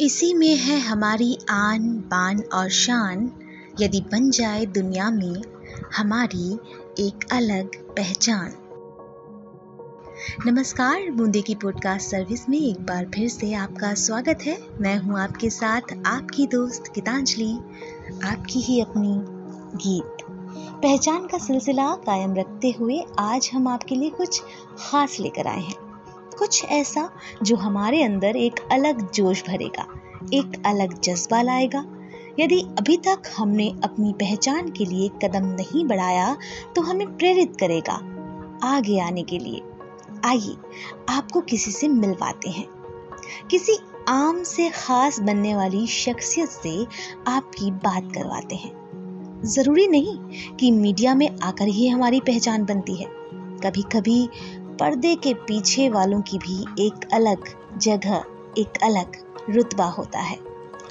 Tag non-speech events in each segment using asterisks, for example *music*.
इसी में है हमारी आन, बान और शान। यदि बन जाए दुनिया में, हमारी एक अलग पहचान। नमस्कार, बूंदे की पॉडकास्ट सर्विस में एक बार फिर से आपका स्वागत है। मैं हूँ आपके साथ आपकी दोस्त गीतांजलि, आपकी ही अपनी गीत। पहचान का सिलसिला कायम रखते हुए आज हम आपके लिए कुछ खास लेकर आए हैं। कुछ ऐसा जो हमारे अंदर एक अलग जोश भरेगा, एक अलग जज्बा लाएगा। यदि अभी तक हमने अपनी पहचान के लिए कदम नहीं बढ़ाया तो हमें प्रेरित करेगा आगे आने के लिए। आइए, आपको किसी से मिलवाते हैं। किसी आम से खास बनने वाली शख्सियत से आपकी बात करवाते हैं। ज़रूरी नहीं कि मीडिया में आकर ही हमारी पहचान बनती है। कभी कभी पर्दे के पीछे वालों की भी एक अलग जगह एक अलग रुतबा होता है।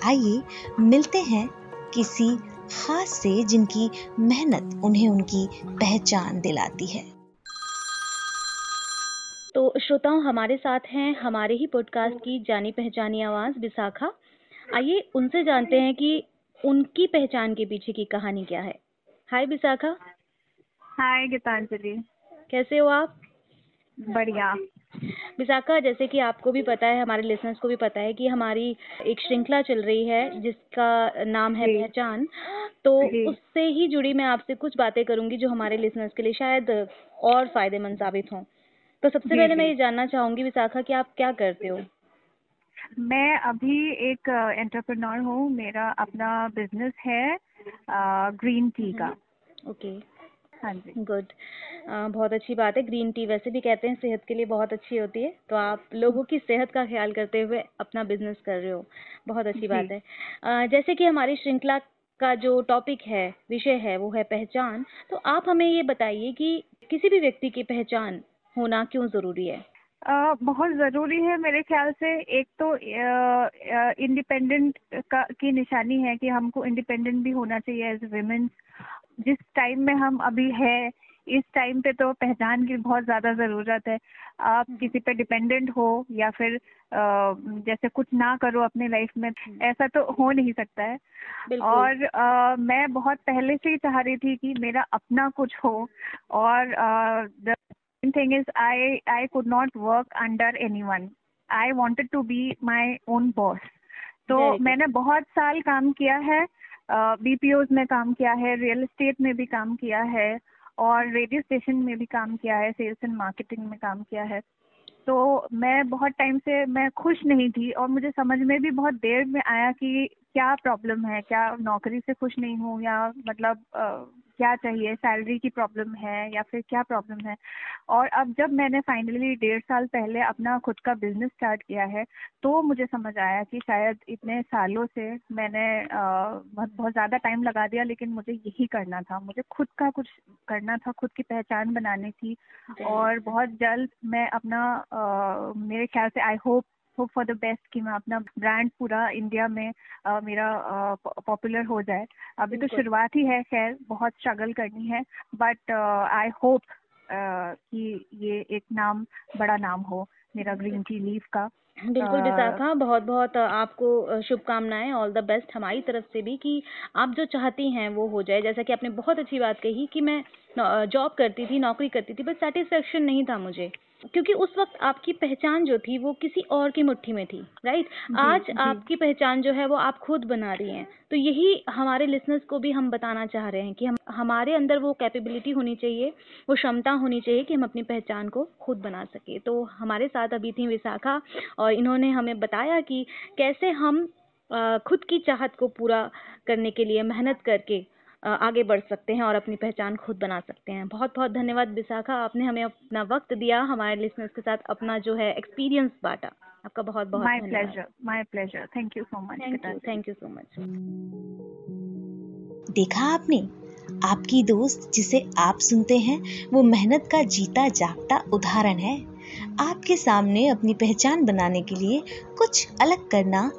आइए मिलते हैं किसी खास से जिनकी मेहनत उन्हें उनकी पहचान दिलाती है। तो श्रोताओं हमारे साथ हैं हमारे ही पॉडकास्ट की जानी पहचानी आवाज़ विशाखा। आइए उनसे जानते हैं कि उनकी पहचान के पीछे की कहानी क्या है। हाय विशाखा। हाय गीतांजलि। कैसे हो आप? बढ़िया। विशाखा जैसे कि आपको भी पता है हमारे लिसनर्स को भी पता है कि हमारी एक श्रृंखला चल रही है जिसका नाम है पहचान। तो उससे ही जुड़ी मैं आपसे कुछ बातें करूँगी जो हमारे लिसनर्स के लिए शायद और फ़ायदेमंद साबित हों। तो सबसे पहले मैं ये जानना चाहूँगी विशाखा कि आप क्या करते हो? मैं अभी एक एंटरप्रेन्योर हूँ मेरा अपना बिज़नेस है ग्रीन टी का। ओके। okay. हाँ जी। गुड। बहुत अच्छी बात है। ग्रीन टी वैसे भी कहते हैं सेहत के लिए बहुत अच्छी होती है। तो आप लोगों की सेहत का ख्याल करते हुए अपना बिज़नेस कर रहे हो। बहुत अच्छी बात है। जैसे कि हमारी श्रृंखला का जो टॉपिक है विषय है वो है पहचान। तो आप हमें ये बताइए कि किसी भी व्यक्ति की पहचान होना क्यों ज़रूरी है? बहुत ज़रूरी है मेरे ख्याल से। एक तो इंडिपेंडेंट का की निशानी है कि हमको इंडिपेंडेंट भी होना चाहिए एज वेमेन जिस टाइम में हम अभी है इस टाइम पे तो पहचान की बहुत ज़्यादा ज़रूरत है। आप हम्म। किसी पे डिपेंडेंट हो या फिर आ, जैसे कुछ ना करो अपने लाइफ में हम्म। ऐसा तो हो नहीं सकता है। और आ, मैं बहुत पहले से ही चाह रही थी कि मेरा अपना कुछ हो और the thing is I I could not work under anyone I wanted to be my own boss तो मैंने बहुत साल काम किया है बीपीओज में काम किया है रियल एस्टेट में भी काम किया है और रेडियो स्टेशन में भी काम किया है सेल्स एंड मार्केटिंग में काम किया है। तो मैं बहुत टाइम से मैं खुश नहीं थी और मुझे समझ में भी बहुत देर में आया कि क्या प्रॉब्लम है? क्या नौकरी से खुश नहीं हूँ? या मतलब आ, क्या चाहिए? सैलरी की प्रॉब्लम है या फिर क्या प्रॉब्लम है? और अब जब मैंने फाइनली डेढ़ साल पहले अपना खुद का बिज़नेस स्टार्ट किया है तो मुझे समझ आया कि शायद इतने सालों से मैंने बहुत बहुत ज़्यादा टाइम लगा दिया लेकिन मुझे यही करना था। मुझे खुद का कुछ करना था खुद की पहचान बनानी थी और बहुत जल्द मैं अपना आ, मेरे ख्याल से I hope hope for the best कि मैं अपना ब्रांड पूरा इंडिया में uh, मेरा पॉपुलर हो जाए। अभी तो शुरुआत ही है खैर बहुत स्ट्रगल करनी है बट आई होप कि ये एक नाम बड़ा नाम हो मेरा ग्रीन टी लीफ का। बिल्कुल विशाखा बहुत बहुत आपको शुभकामनाएँ ऑल द बेस्ट हमारी तरफ़ से भी कि आप जो चाहती हैं वो हो जाए। जैसा कि आपने बहुत अच्छी बात कही कि मैं जॉब करती थी नौकरी करती थी बट सेटिस्फेक्शन नहीं था मुझे। क्योंकि उस वक्त आपकी पहचान जो थी वो किसी और की मुट्ठी में थी राइट आज जी. आपकी पहचान जो है वो आप खुद बना रही हैं। तो यही हमारे लिसनर्स को भी हम बताना चाह रहे हैं कि हम हमारे अंदर वो कैपेबिलिटी होनी चाहिए वो क्षमता होनी चाहिए कि हम अपनी पहचान को खुद बना सके। तो हमारे साथ अभी थी विशाखा और इन्होंने हमें बताया कि कैसे हम खुद की चाहत को पूरा करने के लिए मेहनत करके आगे बढ़ सकते हैं और अपनी पहचान खुद बना सकते हैं। बहुत बहुत धन्यवाद विशाखा आपने हमें अपना वक्त दिया हमारे लिसनर्स के साथ अपना जो है एक्सपीरियंस बांटा। आपका बहुत बहुत my pleasure my pleasure thank you so much thank you thank you so much देखा आपने? आपकी दोस्त जिसे आप सुनते हैं वो मेहनत का जीता जागता उदाहरण है। आपके सामने अपनी पहचान बनाने के लिए कुछ अलग करना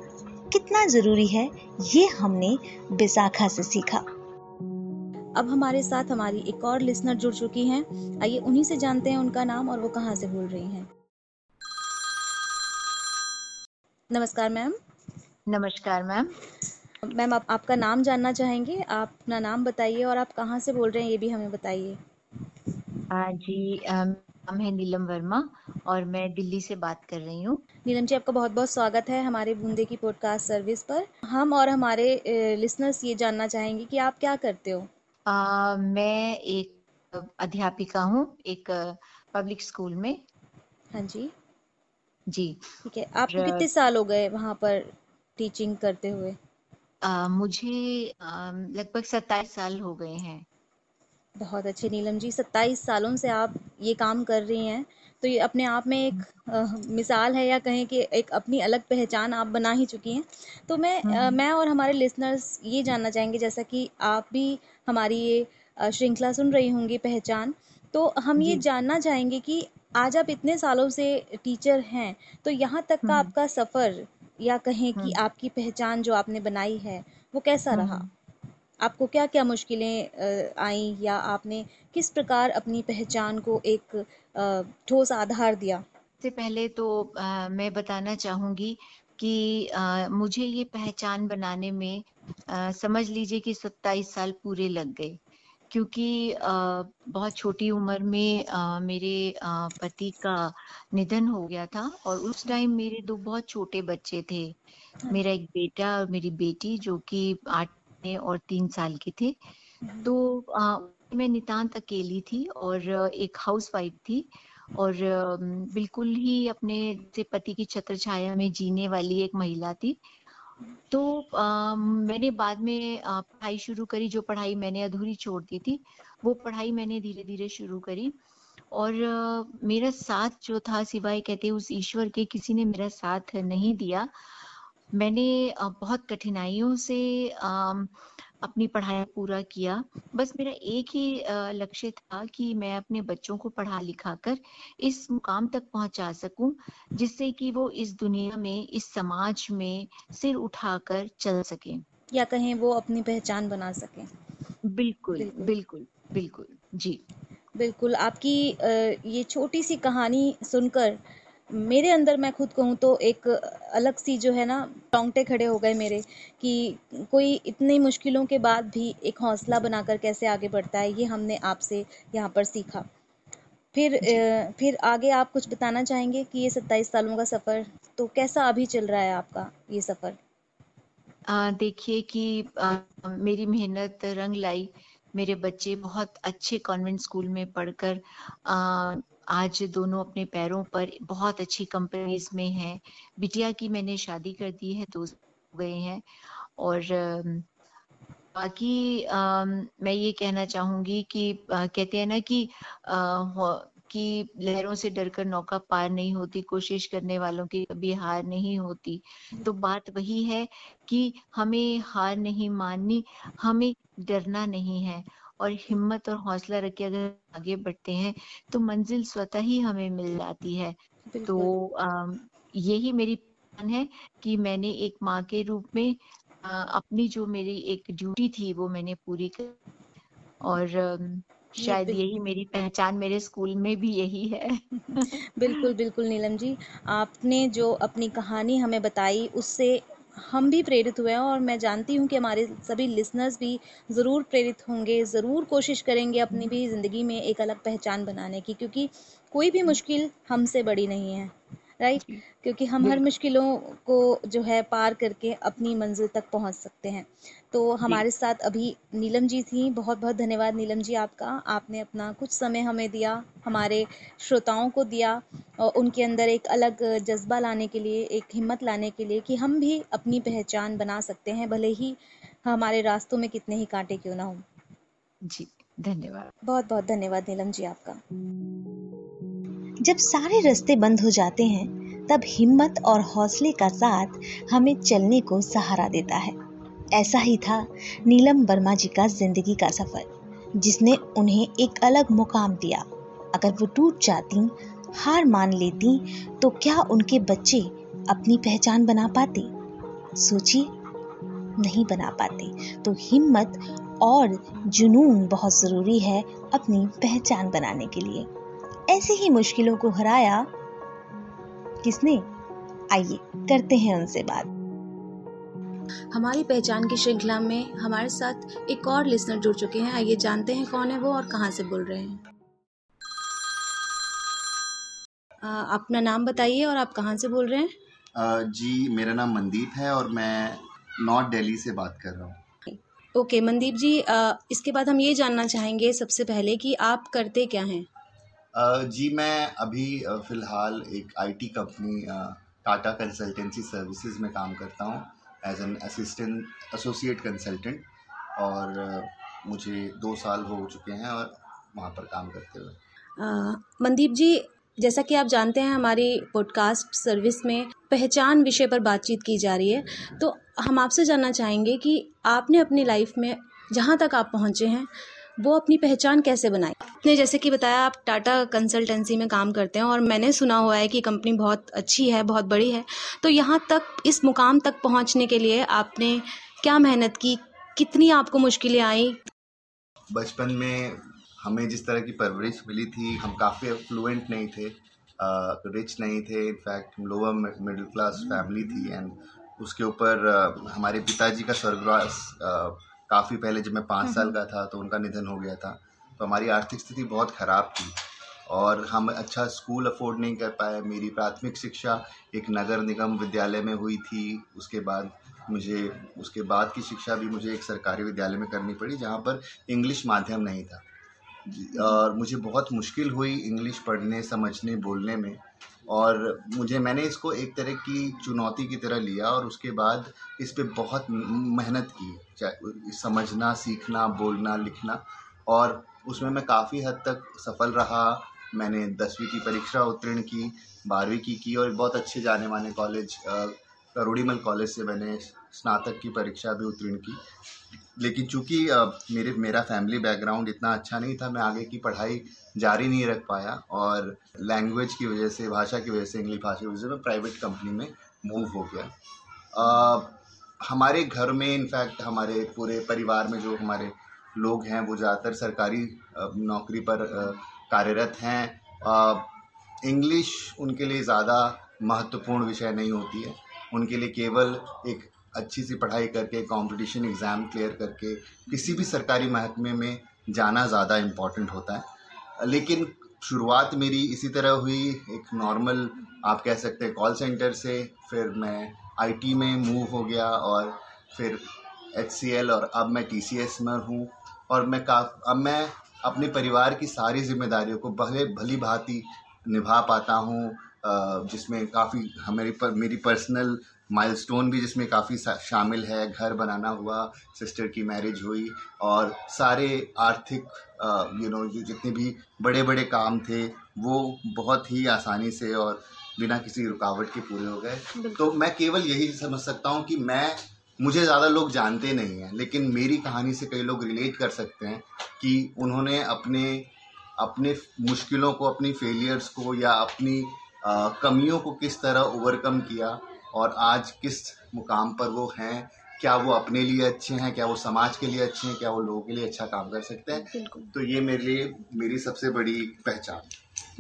कितना ज़रूरी है ये हमने विशाखा से सीखा। अब हमारे साथ हमारी एक और लिसनर जुड़ चुकी हैं। आइए उन्हीं से जानते हैं उनका नाम और वो कहाँ से बोल रही हैं। नमस्कार मैम। नमस्कार मैम। मैम आप आपका नाम जानना चाहेंगे? आप अपना नाम बताइए और आप कहाँ से बोल रहे हैं ये भी हमें बताइए। जी नाम है नीलम वर्मा और मैं दिल्ली से बात कर रही हूँ। नीलम जी आपका बहुत बहुत स्वागत है हमारे बूंदे की पॉडकास्ट सर्विस पर। हम और हमारे लिसनर्स ये जानना चाहेंगे कि आप क्या करते हो? आ, मैं एक अध्यापिका हूँ एक पब्लिक स्कूल में। हाँ जी। जी। ठीक है आपको कितने साल हो गए वहाँ पर टीचिंग करते हुए? आ, मुझे लगभग सत्ताईस साल हो गए हैं। बहुत अच्छे नीलम जी सत्ताईस सालों से आप ये काम कर रही हैं। तो ये अपने आप में एक आ, मिसाल है या कहें कि एक अपनी अलग पहचान आप बना ही चुकी हैं तो मैं आ, हम्म। मैं और हमारे लिसनर्स ये जानना चाहेंगे जैसा कि आप भी हमारी ये श्रृंखला सुन रही होंगी पहचान तो हम ये जानना चाहेंगे कि आज आप इतने सालों से टीचर हैं तो यहाँ तक का हम्म। आपका सफ़र या कहें कि हम्म। आपकी पहचान जो आपने बनाई है वो कैसा। रहा आपको क्या क्या मुश्किलें आई या आपने किस प्रकार अपनी पहचान को एक ठोस आधार दिया? सबसे पहले तो आ, मैं बताना चाहूँगी कि आ, मुझे ये पहचान बनाने में आ, समझ लीजिए कि 27 साल पूरे लग गए। क्योंकि बहुत छोटी उम्र में मेरे पति का निधन हो गया था और उस टाइम मेरे दो बहुत छोटे बच्चे थे। हाँ। मेरा एक बेटा और मेरी बेटी जो कि आठ और तीन साल के थे। हम्म। तो मैं नितांत अकेली थी और एक हाउस वाइफ थी और बिल्कुल ही अपने से पति की छत्र छाया में जीने वाली एक महिला थी। तो आ, मैंने बाद में पढ़ाई शुरू करी जो पढ़ाई मैंने अधूरी छोड़ दी थी वो पढ़ाई मैंने धीरे धीरे शुरू करी। और आ, मेरा साथ जो था सिवाय कहते उस ईश्वर के किसी ने मेरा साथ नहीं दिया। मैंने बहुत कठिनाइयों से अपनी पढ़ाई पूरा किया। बस मेरा एक ही लक्ष्य था कि मैं अपने बच्चों को पढ़ा लिखा कर इस मुकाम तक पहुँचा सकूँ जिससे कि वो इस दुनिया में इस समाज में सिर उठाकर चल सके। या कहें वो अपनी पहचान बना सके। बिल्कुल बिल्कुल। बिल्कुल, बिल्कुल जी। बिल्कुल आपकी ये छोटी सी कहानी सुनकर मेरे अंदर मैं खुद कहूँ तो एक अलग सी जो है ना टोंगटे खड़े हो गए मेरे कि कोई इतनी मुश्किलों के बाद भी एक हौसला बनाकर कैसे आगे बढ़ता है ये हमने आपसे यहाँ पर सीखा। फिर फिर आगे आप कुछ बताना चाहेंगे कि ये सत्ताईस सालों का सफ़र तो कैसा अभी चल रहा है आपका ये सफ़र? देखिए कि आ, मेरी मेहनत रंग लाई मेरे बच्चे बहुत अच्छे कॉन्वेंट स्कूल में पढ़कर आज दोनों अपने पैरों पर बहुत अच्छी कंपनीज़ में हैं। बिटिया की मैंने शादी कर दी है, दो गए हैं। और बाकी मैं ये कहना चाहूँगी कि कहते हैं ना कि कि लहरों से डरकर नौका पार नहीं होती कोशिश करने वालों की कभी हार नहीं होती। तो बात वही है कि हमें हार नहीं माननी हमें डरना नहीं है और हिम्मत और हौसला रख के अगर आगे बढ़ते हैं तो मंजिल स्वतः ही हमें मिल जाती है। तो यही मेरी प्लान है कि मैंने एक माँ के रूप में आ, अपनी जो मेरी एक ड्यूटी थी वो मैंने पूरी कर और शायद यही मेरी पहचान मेरे स्कूल में भी यही है। *laughs* बिल्कुल बिल्कुल नीलम जी। आपने जो अपनी कहानी हमें बताई उससे हम भी प्रेरित हुए हैं और मैं जानती हूँ कि हमारे सभी लिसनर्स भी ज़रूर प्रेरित होंगे ज़रूर कोशिश करेंगे अपनी भी ज़िंदगी में एक अलग पहचान बनाने की क्योंकि कोई भी मुश्किल हमसे बड़ी नहीं है। राइट क्योंकि हम हर मुश्किलों को जो है पार करके अपनी मंजिल तक पहुँच सकते हैं। तो हमारे साथ अभी नीलम जी थी। बहुत बहुत धन्यवाद नीलम जी आपका। आपने अपना कुछ समय हमें दिया हमारे श्रोताओं को दिया और उनके अंदर एक अलग जज्बा लाने के लिए एक हिम्मत लाने के लिए कि हम भी अपनी पहचान बना सकते हैं भले ही हमारे रास्तों में कितने ही कांटे क्यों ना हो। जी धन्यवाद। बहुत बहुत धन्यवाद नीलम जी आपका। जब सारे रास्ते बंद हो जाते हैं, तब हिम्मत और हौसले का साथ हमें चलने को सहारा देता है। ऐसा ही था नीलम वर्मा जी का ज़िंदगी का सफ़र, जिसने उन्हें एक अलग मुकाम दिया। अगर वो टूट जाती, हार मान लेती तो क्या उनके बच्चे अपनी पहचान बना पाते? सोचिए, नहीं बना पाते। तो हिम्मत और जुनून बहुत ज़रूरी है अपनी पहचान बनाने के लिए। ऐसी ही मुश्किलों को हराया। किसने? आइए करते हैं उनसे बात। हमारी पहचान की श्रृंखला में हमारे साथ एक और लिसनर जुड़ चुके हैं। आइए जानते हैं कौन है वो और कहाँ से बोल रहे हैं। आ, अपना नाम बताइए और आप कहाँ से बोल रहे हैं? आ, जी मेरा नाम मनदीप है और मैं नॉर्थ दिल्ली से बात कर रहा हूँ। ओके मनदीप जी आ, इसके बाद हम ये जानना चाहेंगे सबसे पहले कि आप करते क्या हैं? जी, मैं अभी फ़िलहाल एक IT company Tata Consultancy Services में काम करता हूँ as an assistant associate consultant और मुझे दो साल हो चुके हैं और वहाँ पर काम करते हुए। मनदीप जी, जैसा कि आप जानते हैं, हमारी पॉडकास्ट सर्विस में पहचान विषय पर बातचीत की जा रही है। तो हम आपसे जानना चाहेंगे कि आपने अपनी लाइफ में जहाँ तक आप पहुँचे हैं वो अपनी पहचान कैसे बनाई आपने जैसे कि बताया, आप टाटा कंसल्टेंसी में काम करते हैं और मैंने सुना हुआ है कि कंपनी बहुत अच्छी है, बहुत बड़ी है। तो यहाँ तक, इस मुकाम तक पहुँचने के लिए आपने क्या मेहनत की? कितनी आपको मुश्किलें आई? बचपन में हमें जिस तरह की परवरिश मिली थी, हम काफ़ी फ्लुएंट नहीं थे रिच नहीं थे। इनफैक्ट हम लोअर मिडिल क्लास फैमिली थी एंड उसके ऊपर हमारे पिताजी का स्वर्गवास काफ़ी पहले जब मैं पाँच साल का था तो उनका निधन हो गया था। तो हमारी आर्थिक स्थिति बहुत ख़राब थी और हम अच्छा स्कूल अफोर्ड नहीं कर पाए। मेरी प्राथमिक शिक्षा एक नगर निगम विद्यालय में हुई थी। उसके बाद मुझे उसके बाद की शिक्षा भी मुझे एक सरकारी विद्यालय में करनी पड़ी जहाँ पर इंग्लिश माध्यम नहीं था। और मुझे बहुत मुश्किल हुई इंग्लिश पढ़ने, समझने, बोलने में। और मुझे, मैंने इसको एक तरह की चुनौती की तरह लिया और उसके बाद इस पर बहुत मेहनत की समझना, सीखना, बोलना, लिखना। और उसमें मैं काफ़ी हद तक सफल रहा। मैंने दसवीं की परीक्षा उत्तीर्ण की, बारहवीं की की और बहुत अच्छे जाने माने कॉलेज करोड़ीमल कॉलेज से मैंने स्नातक की परीक्षा भी उत्तीर्ण की। लेकिन चूँकि मेरे मेरा फैमिली बैकग्राउंड इतना अच्छा नहीं था मैं आगे की पढ़ाई जारी नहीं रख पाया और लैंग्वेज की वजह से भाषा की वजह से इंग्लिश भाषा की वजह से मैं प्राइवेट कंपनी में मूव हो गया। आ, हमारे घर में इनफैक्ट हमारे पूरे परिवार में जो हमारे लोग हैं वो ज़्यादातर सरकारी नौकरी पर कार्यरत हैं। इंग्लिश उनके लिए ज़्यादा महत्वपूर्ण विषय नहीं होती है। उनके लिए केवल एक अच्छी सी पढ़ाई करके कंपटीशन एग्ज़ाम क्लियर करके, किसी भी सरकारी महकमे में जाना ज़्यादा इंपॉर्टेंट होता है। लेकिन शुरुआत मेरी इसी तरह हुई, एक नॉर्मल आप कह सकते हैं कॉल सेंटर से, फिर मैं आईटी में मूव हो गया और फिर एचसीएल और अब मैं टीसीएस में हूँ। और मैं का, अब मैं अपने परिवार की सारी जिम्मेदारियों को भले भली भांति निभा पाता हूँ जिसमें काफ़ी हमारी पर, मेरी पर्सनल माइलस्टोन भी जिसमें काफ़ी शामिल है घर बनाना हुआ सिस्टर की मैरिज हुई और सारे आर्थिक यू नो जितने भी बड़े बड़े काम थे वो बहुत ही आसानी से और बिना किसी रुकावट के पूरे हो गए। तो मैं केवल यही समझ सकता हूँ कि मैं मुझे ज़्यादा लोग जानते नहीं हैं लेकिन मेरी कहानी से कई लोग रिलेट कर सकते हैं कि उन्होंने अपने अपने मुश्किलों को अपनी फेलियर्स को या अपनी आ, कमियों को किस तरह ओवरकम किया। और आज किस मुकाम पर वो हैं? क्या वो अपने लिए अच्छे हैं? क्या वो समाज के लिए अच्छे हैं? क्या वो लोगों के लिए अच्छा काम कर सकते हैं? तो ये मेरे लिए मेरी सबसे बड़ी पहचान।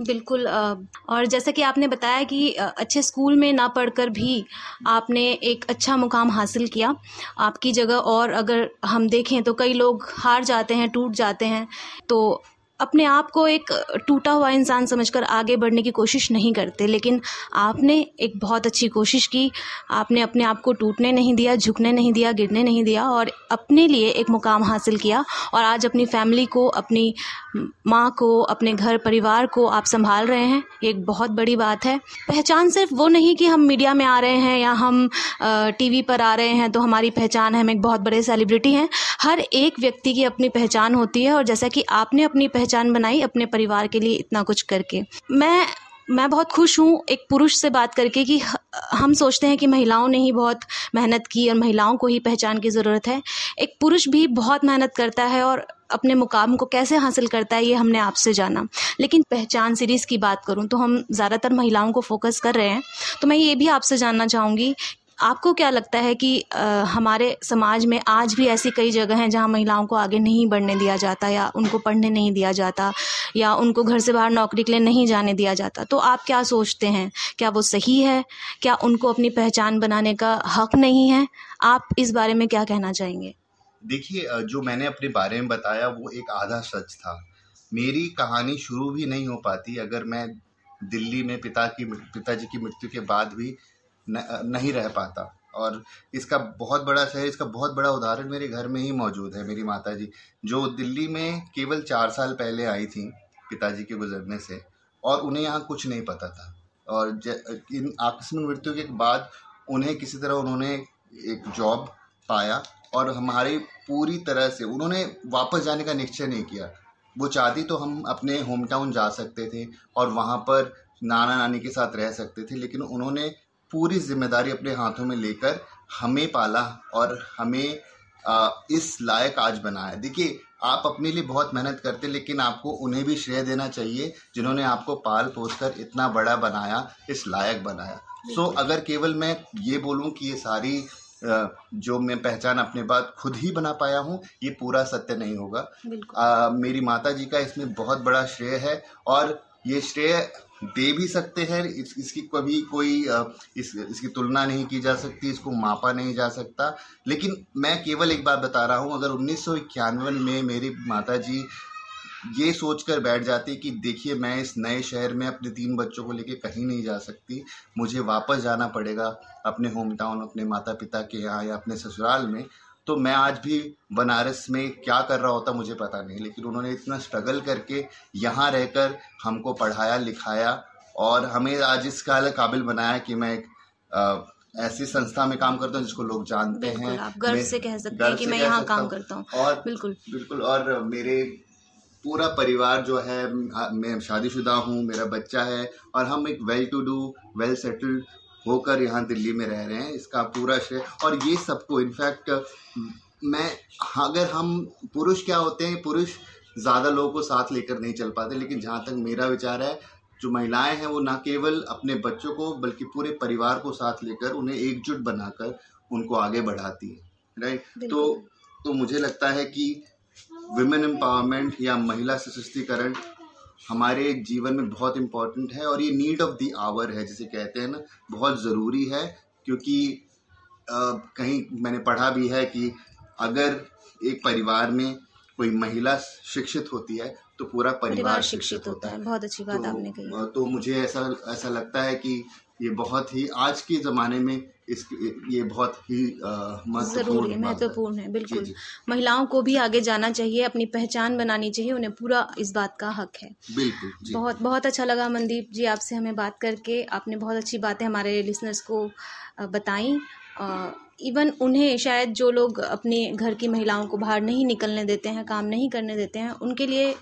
बिल्कुल और जैसा कि आपने बताया कि अच्छे स्कूल में ना पढ़कर भी आपने एक अच्छा मुकाम हासिल किया। आपकी जगह और अगर हम देखें तो कई लोग हार जाते हैं टूट जाते हैं। तो अपने आप को एक टूटा हुआ इंसान समझकर आगे बढ़ने की कोशिश नहीं करते, लेकिन आपने एक बहुत अच्छी कोशिश की। आपने अपने आप को टूटने नहीं दिया, झुकने नहीं दिया, गिरने नहीं दिया, और अपने लिए एक मुकाम हासिल किया। और आज अपनी फैमिली को, अपनी माँ को, अपने घर परिवार को आप संभाल रहे हैं एक बहुत बड़ी बात है। पहचान सिर्फ़ वो नहीं कि हम मीडिया में आ रहे हैं या हम टीवी पर आ रहे हैं तो हमारी पहचान है, हम एक बहुत बड़े सेलिब्रिटी हैं। हर एक व्यक्ति की अपनी पहचान होती है, और जैसा कि आपने अपनी पहचान पहचान बनाई अपने परिवार के लिए इतना कुछ करके। मैं मैं बहुत खुश हूँ एक पुरुष से बात करके कि हम सोचते हैं कि महिलाओं ने ही बहुत मेहनत की और महिलाओं को ही पहचान की ज़रूरत है। एक पुरुष भी बहुत मेहनत करता है और अपने मुकाम को कैसे हासिल करता है, ये हमने आपसे जाना। लेकिन पहचान सीरीज़ की बात करूँ तो हम ज़्यादातर महिलाओं को फोकस कर रहे हैं। तो मैं ये भी आपसे जानना चाहूँगी आपको क्या लगता है कि हमारे समाज में आज भी ऐसी कई जगह हैं जहाँ महिलाओं को आगे नहीं बढ़ने दिया जाता या उनको पढ़ने नहीं दिया जाता या उनको घर से बाहर नौकरी के लिए नहीं जाने दिया जाता? तो आप क्या सोचते हैं? क्या वो सही है? क्या उनको अपनी पहचान बनाने का हक नहीं है? आप इस बारे में क्या कहना चाहेंगे? देखिए जो मैंने अपने बारे में बताया वो एक आधा सच था। मेरी कहानी शुरू भी नहीं हो पाती अगर मैं दिल्ली में पिता की पिताजी की मृत्यु के बाद भी न, नहीं रह पाता। और इसका बहुत बड़ा शहर इसका बहुत बड़ा उदाहरण मेरे घर में ही मौजूद है मेरी माता जी जो दिल्ली में केवल चार साल पहले आई थी पिताजी के गुजरने से और उन्हें यहाँ कुछ नहीं पता था। और इन आकस्मिक मृत्यु के बाद उन्हें किसी तरह उन्होंने एक जॉब पाया और हमारी पूरी तरह से उन्होंने वापस जाने का निश्चय नहीं किया। वो चाहती तो हम अपने होम टाउन जा सकते थे और वहाँ पर नाना नानी के साथ रह सकते थे लेकिन उन्होंने पूरी ज़िम्मेदारी अपने हाथों में लेकर हमें पाला और हमें आ, इस लायक आज बनाया। देखिए आप अपने लिए बहुत मेहनत करते लेकिन आपको उन्हें भी श्रेय देना चाहिए जिन्होंने आपको पाल पोस कर इतना बड़ा बनाया इस लायक बनाया। सो so, अगर केवल मैं ये बोलूँ कि ये सारी जो मैं पहचान अपने बात खुद ही बना पाया हूँ ये पूरा सत्य नहीं होगा। आ, मेरी माता जी का इसमें बहुत बड़ा श्रेय है और ये श्रेय दे भी सकते हैं इस, इसकी कभी कोई इस इसकी तुलना नहीं की जा सकती इसको मापा नहीं जा सकता। लेकिन मैं केवल एक बात बता रहा हूँ अगर उन्नीस सौ इक्यानवे में मेरी माता जी ये सोच कर बैठ जाती कि देखिए मैं इस नए शहर में अपने तीन बच्चों को लेके कहीं नहीं जा सकती मुझे वापस जाना पड़ेगा अपने होम टाउन अपने माता पिता के यहाँ या अपने ससुराल में तो मैं आज भी बनारस में क्या कर रहा होता मुझे पता नहीं लेकिन उन्होंने इतना स्ट्रगल करके यहाँ रहकर हमको पढ़ाया लिखाया और हमें आज इस काबिल बनाया कि मैं एक ऐसी संस्था में काम करता हूँ जिसको लोग जानते हैं। आप गर्व से कह सकते हैं कि मैं यहाँ काम करता हूँ। और बिल्कुल। बिल्कुल और मेरे पूरा परिवार जो है मैं शादीशुदा हूँ मेरा बच्चा है और हम एक well to do well settled होकर यहाँ दिल्ली में रह रहे हैं इसका पूरा श्रेय। और ये सबको इनफैक्ट मैं अगर हम पुरुष क्या होते हैं पुरुष ज़्यादा लोगों को साथ लेकर नहीं चल पाते लेकिन जहाँ तक मेरा विचार है जो महिलाएँ हैं वो ना केवल अपने बच्चों को बल्कि पूरे परिवार को साथ लेकर उन्हें एकजुट बनाकर उनको आगे बढ़ाती है राइट तो तो मुझे लगता है कि विमेन एम्पावरमेंट या महिला सशक्तिकरण हमारे जीवन में बहुत इम्पोर्टेंट है और ये नीड ऑफ़ द आवर है जिसे कहते हैं ना बहुत ज़रूरी है क्योंकि आ, कहीं मैंने पढ़ा भी है कि अगर एक परिवार में कोई महिला शिक्षित होती है तो पूरा परिवार शिक्षित होता है। बहुत अच्छी बात तो, आपने कही। तो मुझे ऐसा ऐसा लगता है कि ये बहुत ही आज के ज़माने में इस ये बहुत ही ज़रूरी है। महत्वपूर्ण है बिल्कुल। जी, जी। महिलाओं को भी आगे जाना चाहिए अपनी पहचान बनानी चाहिए उन्हें पूरा इस बात का हक है। बिल्कुल जी। बहुत बहुत अच्छा लगा मनदीप जी आपसे हमें बात करके। आपने बहुत अच्छी बातें हमारे लिसनर्स को बताई। इवन उन्हें शायद जो लोग अपने घर की महिलाओं को बाहर नहीं निकलने देते हैं काम नहीं करने देते हैं उनके लिए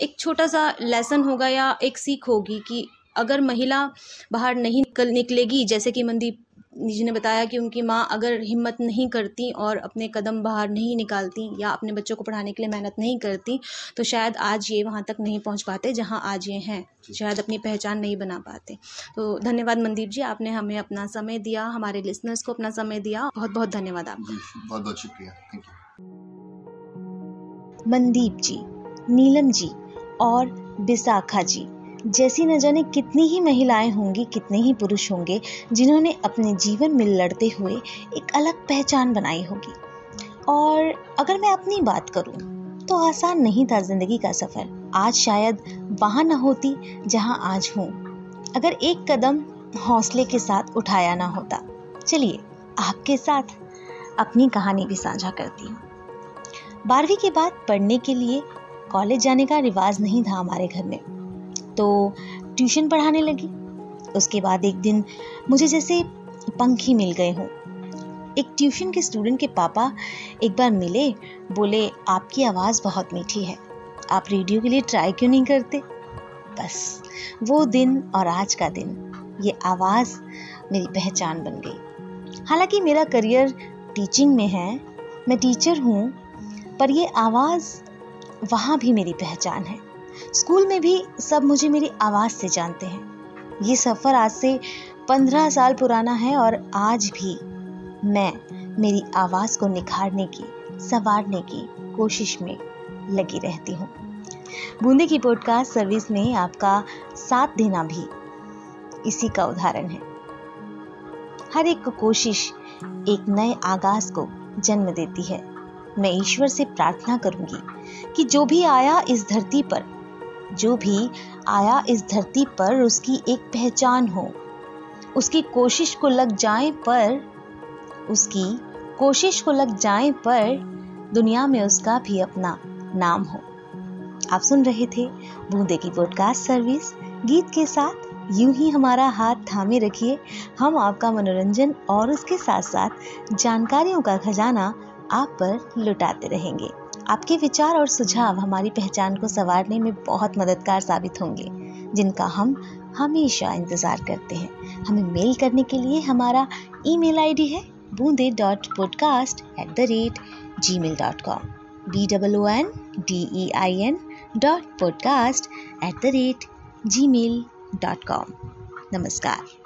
एक छोटा सा लेसन होगा या एक सीख होगी कि अगर महिला बाहर नहीं निकल निकलेगी जैसे कि मनदीप जी ने बताया कि उनकी माँ अगर हिम्मत नहीं करती और अपने कदम बाहर नहीं निकालती या अपने बच्चों को पढ़ाने के लिए मेहनत नहीं करती तो शायद आज ये वहाँ तक नहीं पहुँच पाते जहाँ आज ये हैं। शायद अपनी पहचान नहीं बना पाते। तो धन्यवाद मनदीप जी आपने हमें अपना समय दिया हमारे लिसनर्स को अपना समय दिया। बहुत बहुत धन्यवाद आपका। बहुत बहुत शुक्रिया। थैंक यू मनदीप जी नीलम जी और विशाखा जी। जैसी न जाने कितनी ही महिलाएँ होंगी, कितने ही पुरुष होंगे, जिन्होंने अपने जीवन में लड़ते हुए एक अलग पहचान बनाई होगी। और अगर मैं अपनी बात करूँ तो आसान नहीं था ज़िंदगी का सफ़र। आज शायद वहाँ न होती जहाँ आज हूँ। अगर एक कदम हौसले के साथ उठाया ना होता। चलिए, आपके साथ अपनी कहानी भी साझा करती हूँ। बारहवीं के बाद पढ़ने के लिए कॉलेज जाने का रिवाज नहीं था हमारे घर में। तो ट्यूशन पढ़ाने लगी। उसके बाद एक दिन मुझे जैसे पंखी मिल गए हों। एक ट्यूशन के स्टूडेंट के पापा एक बार मिले, बोले, आपकी आवाज़ बहुत मीठी है। आप रेडियो के लिए ट्राई क्यों नहीं करते? बस, वो दिन और आज का दिन, ये आवाज़ मेरी पहचान बन गई। हालाँकि मेरा करियर टीचिंग में है, मैं टीचर हूँ, पर ये आवाज़ वहाँ भी मेरी पहचान है। स्कूल में भी सब मुझे मेरी आवाज़ से जानते हैं। ये सफ़र आज से पंद्रह साल पुराना है और आज भी मैं मेरी आवाज़ को निखारने की, संवारने की कोशिश में लगी रहती हूँ। बूंदे की पॉडकास्ट सर्विस में आपका साथ देना भी इसी का उदाहरण है। हर एक कोशिश एक नए आगाज़ को जन्म देती है। मैं ईश्वर से प्रार्थना करूँगी कि जो भी आया इस धरती पर जो भी आया इस धरती पर उसकी एक पहचान हो। उसकी कोशिश को लग जाए पर, उसकी कोशिश को लग जाए पर दुनिया में उसका भी अपना नाम हो। आप सुन रहे थे बूंदे की पॉडकास्ट सर्विस गीत के साथ यूँ ही हमारा हाथ थामे रखिए। हम आपका मनोरंजन और उसके साथ साथ जानकारियों का खजाना आप पर लुटाते रहेंगे। आपके विचार और सुझाव हमारी पहचान को संवारने में बहुत मददगार साबित होंगे, जिनका हम हमेशा इंतज़ार करते हैं। हमें मेल करने के लिए हमारा ईमेल आईडी है Boonde dot podcast at the rate gmail dot com B double O N D E I N dot podcast at the rate gmail dot com नमस्कार।